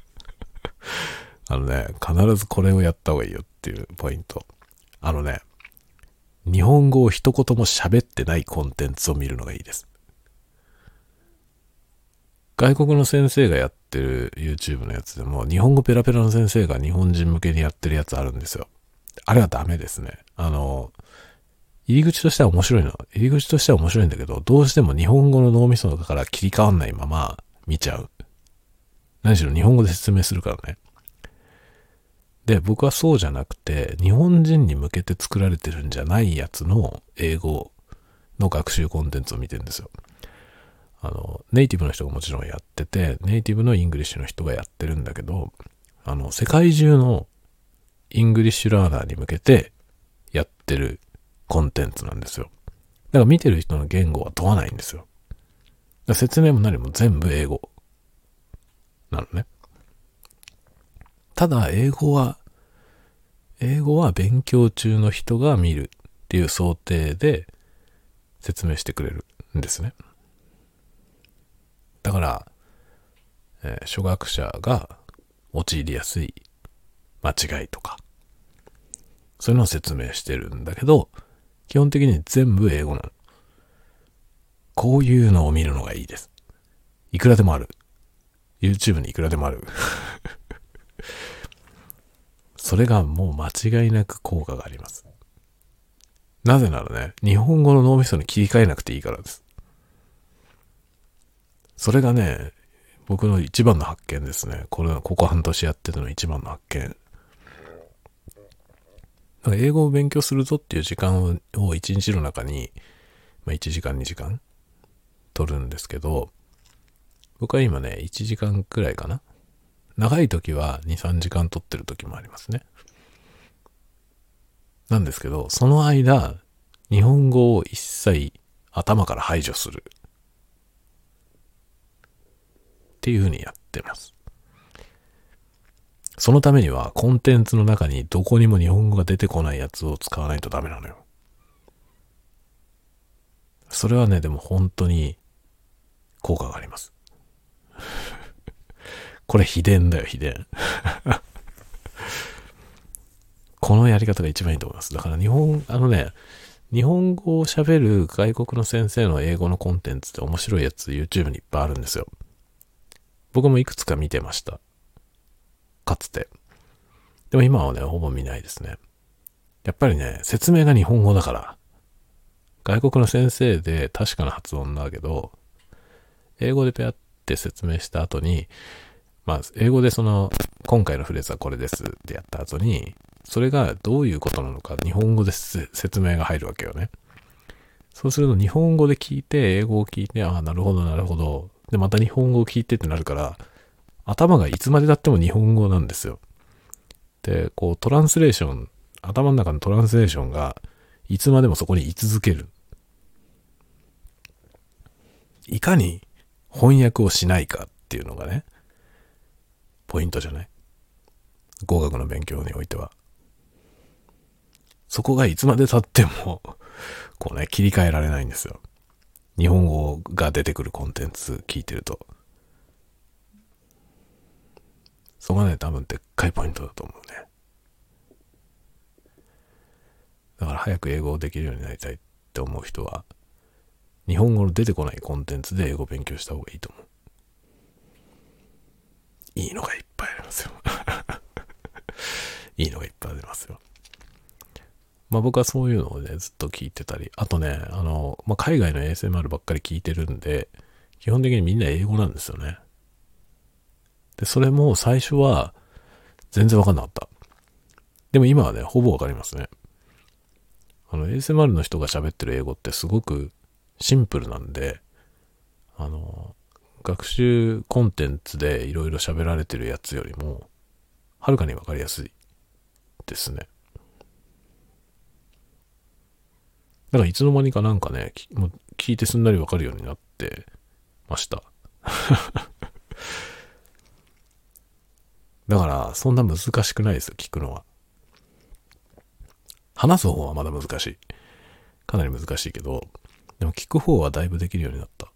あのね、必ずこれをやった方がいいよっていうポイント。あのね、日本語を一言も喋ってないコンテンツを見るのがいいです。外国の先生がやってる YouTube のやつでも、日本語ペラペラの先生が日本人向けにやってるやつあるんですよ。あれはダメですね。あの、入り口としては面白いの。入り口としては面白いんだけど、どうしても日本語の脳みそから切り替わんないまま見ちゃう。何しろ日本語で説明するからね。で、僕はそうじゃなくて、日本人に向けて作られてるんじゃないやつの英語の学習コンテンツを見てるんですよ。あの、ネイティブの人がもちろんやってて、ネイティブの English の人がやってるんだけど、あの、世界中の English learner に向けてやってるコンテンツなんですよ。だから見てる人の言語は問わないんですよ。説明も何も全部英語なのね。ただ、英語は、英語は勉強中の人が見るっていう想定で説明してくれるんですね。だから、えー、初学者が陥りやすい間違いとか、そういうのを説明してるんだけど、基本的に全部英語なの。こういうのを見るのがいいです。いくらでもある。YouTube にいくらでもある。それがもう間違いなく効果があります。なぜならね、日本語の脳みそに切り替えなくていいからです。それがね、僕の一番の発見ですね。これは、ここ半年やってたの一番の発見。だか英語を勉強するぞっていう時間を一日の中に、まあ、1時間2時間取るんですけど、僕は今ね、1時間くらいかな。長い時は2、3時間取ってる時もありますね。なんですけど、その間、日本語を一切頭から排除する。っていうふうにやってます。そのためにはコンテンツの中にどこにも日本語が出てこないやつを使わないとダメなのよ。それはね、でも本当に効果があります。これ秘伝だよ、秘伝。このやり方が一番いいと思います。だから日本、あのね、日本語を喋る外国の先生の英語のコンテンツって面白いやつ YouTube にいっぱいあるんですよ。僕もいくつか見てました。かつて。でも今はね、ほぼ見ないですね。やっぱりね、説明が日本語だから、外国の先生で確かな発音だけど、英語でペアって説明した後に、まあ、英語でその、今回のフレーズはこれですってやった後に、それがどういうことなのか、日本語で説明が入るわけよね。そうすると日本語で聞いて、英語を聞いて、ああ、なるほど、なるほど。で、また日本語を聞いてってなるから、頭がいつまでだっても日本語なんですよ。で、こうトランスレーション、頭の中のトランスレーションがいつまでもそこに居続ける。いかに翻訳をしないかっていうのがね、ポイントじゃない？語学の勉強においては。そこがいつまで経っても、こうね、切り替えられないんですよ。日本語が出てくるコンテンツ聞いてると。そこがね、多分でっかいポイントだと思うね。だから早く英語をできるようになりたいって思う人は、日本語の出てこないコンテンツで英語を勉強した方がいいと思う。いいのがいっぱいありますよ。いいのがいっぱいありますよ。まあ僕はそういうのをね、ずっと聞いてたり、あとね、あの、まあ海外の ASMR ばっかり聞いてるんで、基本的にみんな英語なんですよね。で、それも最初は全然わかんなかった。でも今はね、ほぼわかりますね。あの、ASMR の人が喋ってる英語ってすごくシンプルなんで、あの、学習コンテンツでいろいろ喋られてるやつよりも、はるかにわかりやすいですね。だからいつの間にかなんかね、もう聞いてすんなりわかるようになってました。だから、そんな難しくないですよ、聞くのは。話す方はまだ難しい。かなり難しいけど、でも聞く方はだいぶできるようになった。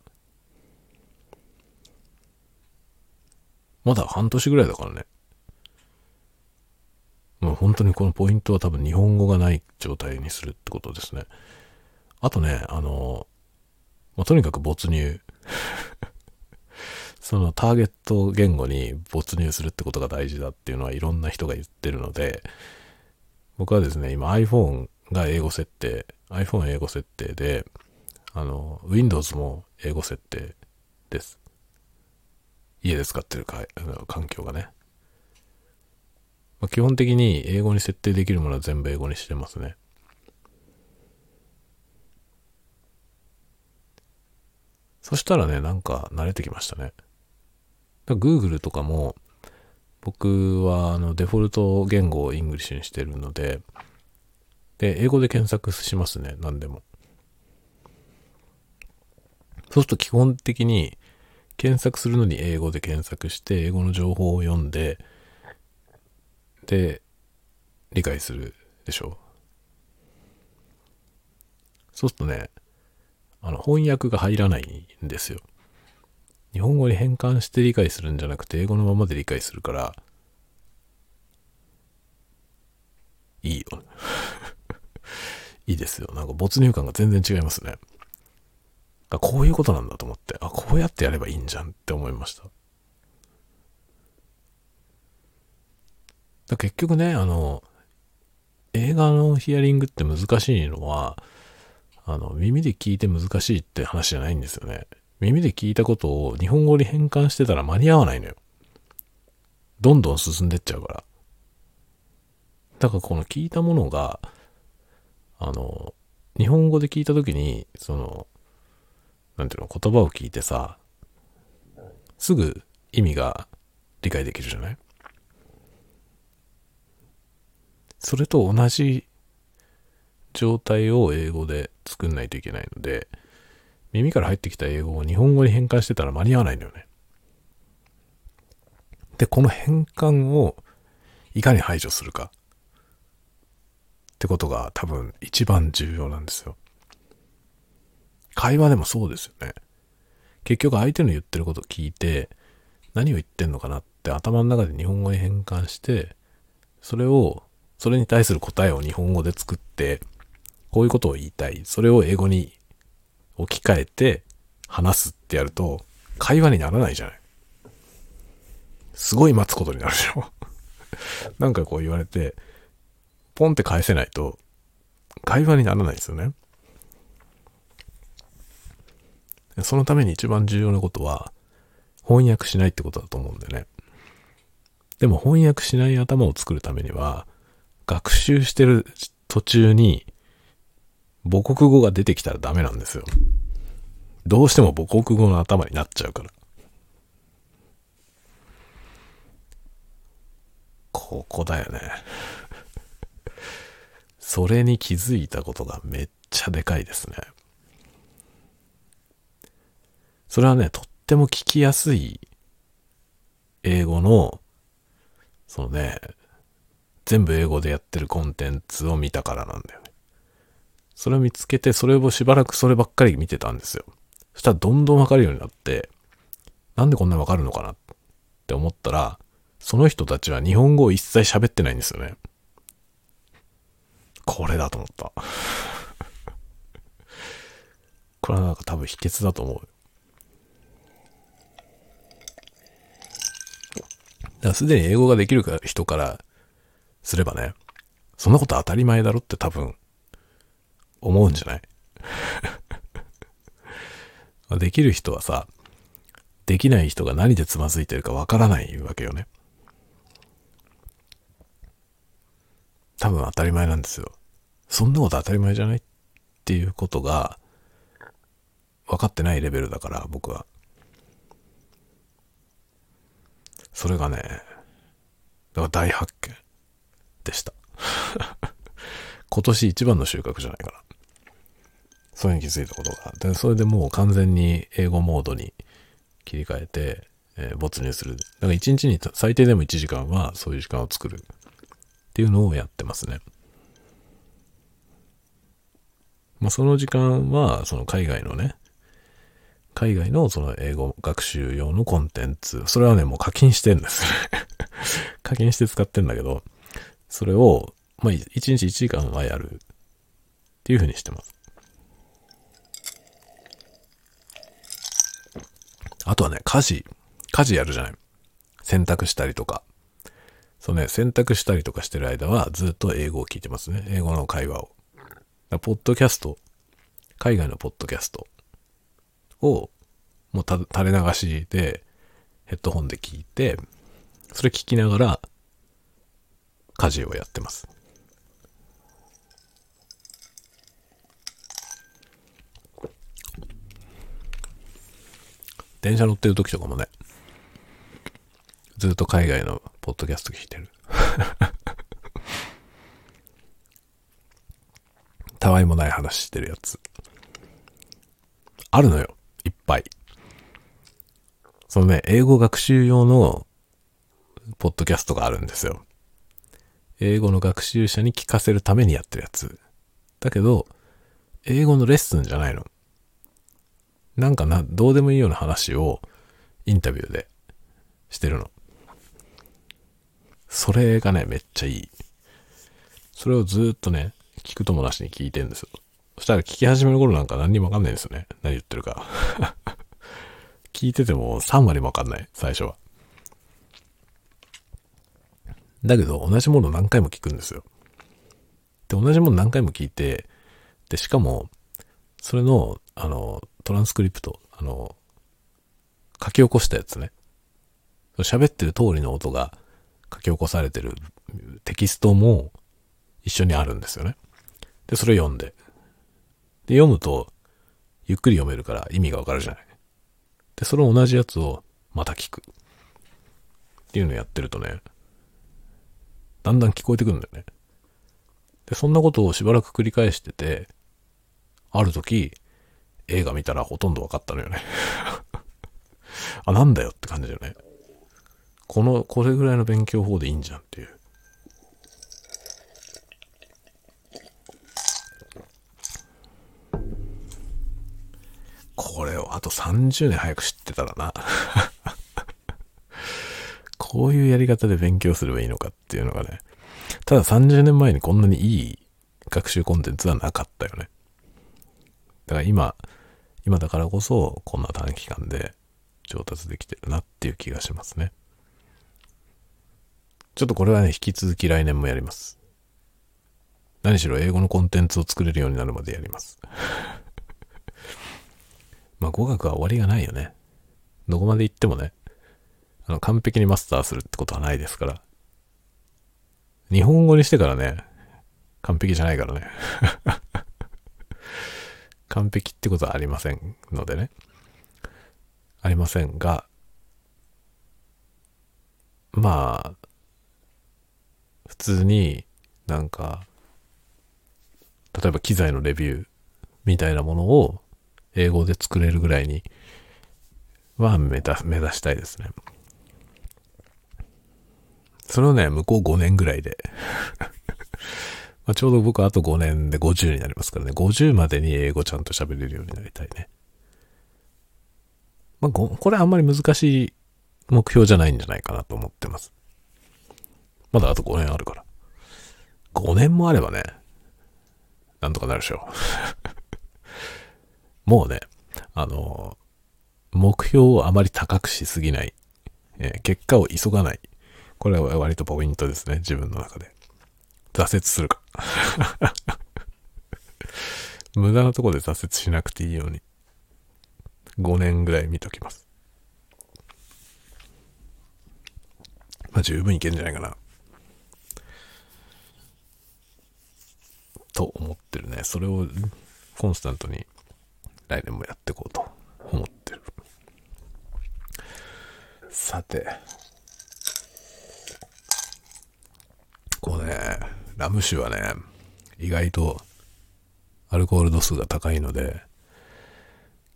まだ半年ぐらいだからね。もう本当にこのポイントは多分日本語がない状態にするってことですね。あとね、あの、まあ、とにかく没入。そのターゲット言語に没入するってことが大事だっていうのはいろんな人が言ってるので、僕はですね、今 iPhone が英語設定、iPhone 英語設定で、あの、Windows も英語設定です。家で使ってるか環境がね。まあ、基本的に英語に設定できるものは全部英語にしてますね。そしたらね、なんか慣れてきましたね。Google とかも、僕はあのデフォルト言語を English にしてるので、で、英語で検索しますね、何でも。そうすると基本的に検索するのに英語で検索して、英語の情報を読んで、で理解するでしょそうするとね、あの翻訳が入らないんですよ。日本語に変換して理解するんじゃなくて英語のままで理解するからいいよ。いいですよ。なんか没入感が全然違いますね。あこういうことなんだと思って、あ、こうやってやればいいんじゃんって思いました。だ結局ね、あの、映画のヒアリングって難しいのは、あの、耳で聞いて難しいって話じゃないんですよね。耳で聞いたことを日本語に変換してたら間に合わないのよ。どんどん進んでっちゃうから。だからこの聞いたものが、あの、日本語で聞いた時に、その、なんていうの、言葉を聞いてさ、すぐ意味が理解できるじゃない？それと同じ状態を英語で作んないといけないので、耳から入ってきた英語を日本語に変換してたら間に合わないんだよね。で、この変換をいかに排除するかってことが多分一番重要なんですよ。会話でもそうですよね。結局相手の言ってることを聞いて何を言ってんのかなって頭の中で日本語に変換してそれをそれに対する答えを日本語で作ってこういうことを言いたい。それを英語に置き換えて話すってやると、会話にならないじゃない。すごい待つことになるでしょ。なんかこう言われて、ポンって返せないと、会話にならないですよね。そのために一番重要なことは、翻訳しないってことだと思うんだよね。でも翻訳しない頭を作るためには、学習してる途中に母国語が出てきたらダメなんですよ。どうしても母国語の頭になっちゃうから。ここだよね。それに気づいたことがめっちゃでかいですね。それはね、とっても聞きやすい英語の、そのね、全部英語でやってるコンテンツを見たからなんだよね。それを見つけて、それをしばらくそればっかり見てたんですよ。そしたらどんどんわかるようになって、なんでこんなわかるのかなって思ったら、その人たちは日本語を一切喋ってないんですよね。これだと思った。これはなんか多分秘訣だと思う。だからすでに英語ができる人からすればね、そんなこと当たり前だろって多分思うんじゃない？できる人はさ、できない人が何でつまずいてるかわからないわけよね。多分当たり前なんですよ。そんなこと当たり前じゃないっていうことが分かってないレベルだから僕は。それがね、だから大発見でした。今年一番の収穫じゃないかな。そういうに気づいたことが。で、それでもう完全に英語モードに切り替えて、えー、没入する。だから一日に最低でも1時間はそういう時間を作るっていうのをやってますね。まあ、その時間は、その海外のね、海外のその英語学習用のコンテンツ、それはね、もう課金してんですね 課金して使ってんだけど、それを、まあ、1日1時間はやるっていう風にしてます。あとはね、家事、家事やるじゃない。洗濯したりとか。そうね、洗濯したりとかしてる間はずっと英語を聞いてますね。英語の会話を。ポッドキャスト、海外のポッドキャストをもう垂れ流しでヘッドホンで聞いて、それ聞きながら家事をやってます。電車乗ってる時とかもね、ずっと海外のポッドキャスト聞いてる。たわいもない話してるやつ。あるのよ。いっぱい。そのね、英語学習用のポッドキャストがあるんですよ。英語の学習者に聞かせるためにやってるやつ。だけど、英語のレッスンじゃないの。なんかな、どうでもいいような話をインタビューでしてるの。それがね、めっちゃいい。それをずっとね、聞くともなしに聞いてんですよ。そしたら聞き始めの頃なんか何にもわかんないんですよね。何言ってるか。聞いてても3割もわかんない、最初は。だけど、同じもの何回も聞くんですよ。で、同じもの何回も聞いて、で、しかも、それの、あの、トランスクリプト、あの、書き起こしたやつね。喋ってる通りの音が書き起こされてるテキストも一緒にあるんですよね。で、それ読んで。で、読むと、ゆっくり読めるから意味がわかるじゃない。で、その同じやつをまた聞く。っていうのをやってるとね、だんだん聞こえてくるんだよね。で、そんなことをしばらく繰り返してて、ある時、映画見たらほとんど分かったのよね あ、なんだよって感じだよね。この、これぐらいの勉強法でいいんじゃんっていう。これをあと30年早く知ってたらな こういうやり方で勉強すればいいのかっていうのがね。ただ30年前にこんなにいい学習コンテンツはなかったよね。だから今、今だからこそこんな短期間で上達できてるなっていう気がしますね。ちょっとこれはね、引き続き来年もやります。何しろ英語のコンテンツを作れるようになるまでやります。まあ語学は終わりがないよね。どこまで行ってもね、あの完璧にマスターするってことはないですから。日本語にしてからね、完璧じゃないからね。完璧ってことはありませんのでね。ありませんが、まあ、普通になんか、例えば機材のレビューみたいなものを英語で作れるぐらいには目指目指したいですね。それをね、向こう5年ぐらいで まあ、ちょうど僕はあと5年で50になりますからね。50までに英語ちゃんと喋れるようになりたいね。まあ、これあんまり難しい目標じゃないんじゃないかなと思ってます。まだあと5年あるから。5年もあればね、なんとかなるでしょう。もうね、あの、目標をあまり高くしすぎない。えー、結果を急がない。これは割とポイントですね、自分の中で。挫折するか。無駄なとこで挫折しなくていいように、5年ぐらい見ときます。まあ十分いけるんじゃないかな。と思ってるね。それをコンスタントに来年もやっていこうと思ってる。さて。こうね、ラム酒はね、意外とアルコール度数が高いので、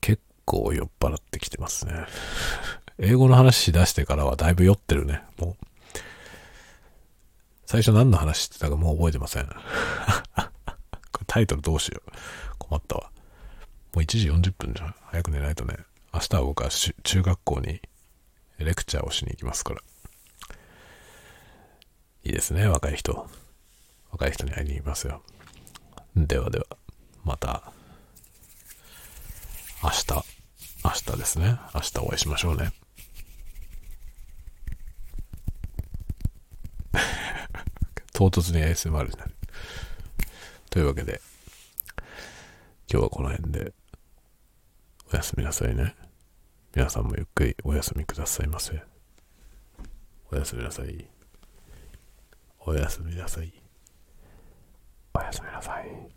結構酔っ払ってきてますね。英語の話し出してからはだいぶ酔ってるね、もう。最初何の話してたかもう覚えてません。タイトルどうしよう。困ったわ。もう1時40分じゃん。早く寝ないとね。明日は僕は中学校にレクチャーをしに行きますから。いいですね、若い人。若い人に会いに行きますよ。ではでは、また、明日、明日ですね。明日お会いしましょうね。唐突に ASMR になる。というわけで、今日はこの辺で、おやすみなさいね。皆さんもゆっくりお休みくださいませ。おやすみなさい。おやすみなさい。おやすみなさい。